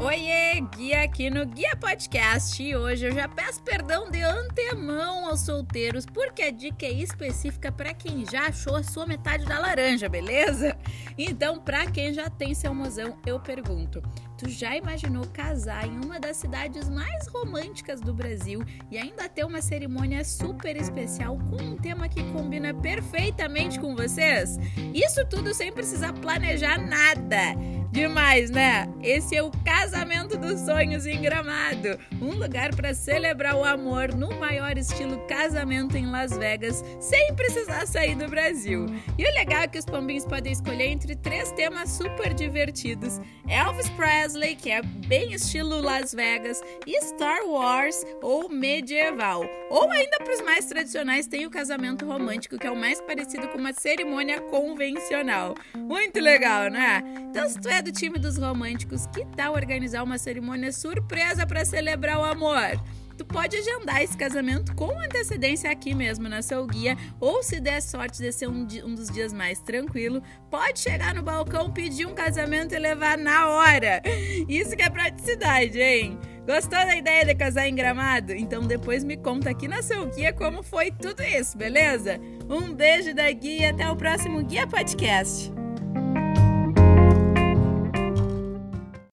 Oiê, Guia aqui no Guia Podcast e hoje eu já peço perdão de antemão aos solteiros porque a dica é específica para quem já achou a sua metade da laranja, beleza? Então, para quem já tem seu mozão, eu pergunto: tu já imaginou casar em uma das cidades mais românticas do Brasil e ainda ter uma cerimônia super especial com um tema que combina perfeitamente com vocês? Isso tudo sem precisar planejar nada. Demais, né? Esse é o Casamento dos Sonhos em Gramado, um lugar para celebrar o amor no maior estilo casamento em Las Vegas, sem precisar sair do Brasil. E o legal é que os pombinhos podem escolher entre três temas super divertidos: Elvis Presley, que é bem estilo Las Vegas, e Star Wars ou medieval. Ou ainda para os mais tradicionais tem o casamento romântico, que é o mais parecido com uma cerimônia convencional. Muito legal, né? Então, se tu é é do time dos românticos, que tal organizar uma cerimônia surpresa para celebrar o amor? Tu pode agendar esse casamento com antecedência aqui mesmo na seu guia, ou se der sorte de ser um, um dos dias mais tranquilo, pode chegar no balcão, pedir um casamento e levar na hora. Isso que é praticidade, hein? Gostou da ideia de casar em gramado? Então depois me conta aqui na seu guia como foi tudo isso, beleza? Um beijo da guia e até o próximo Guia Podcast.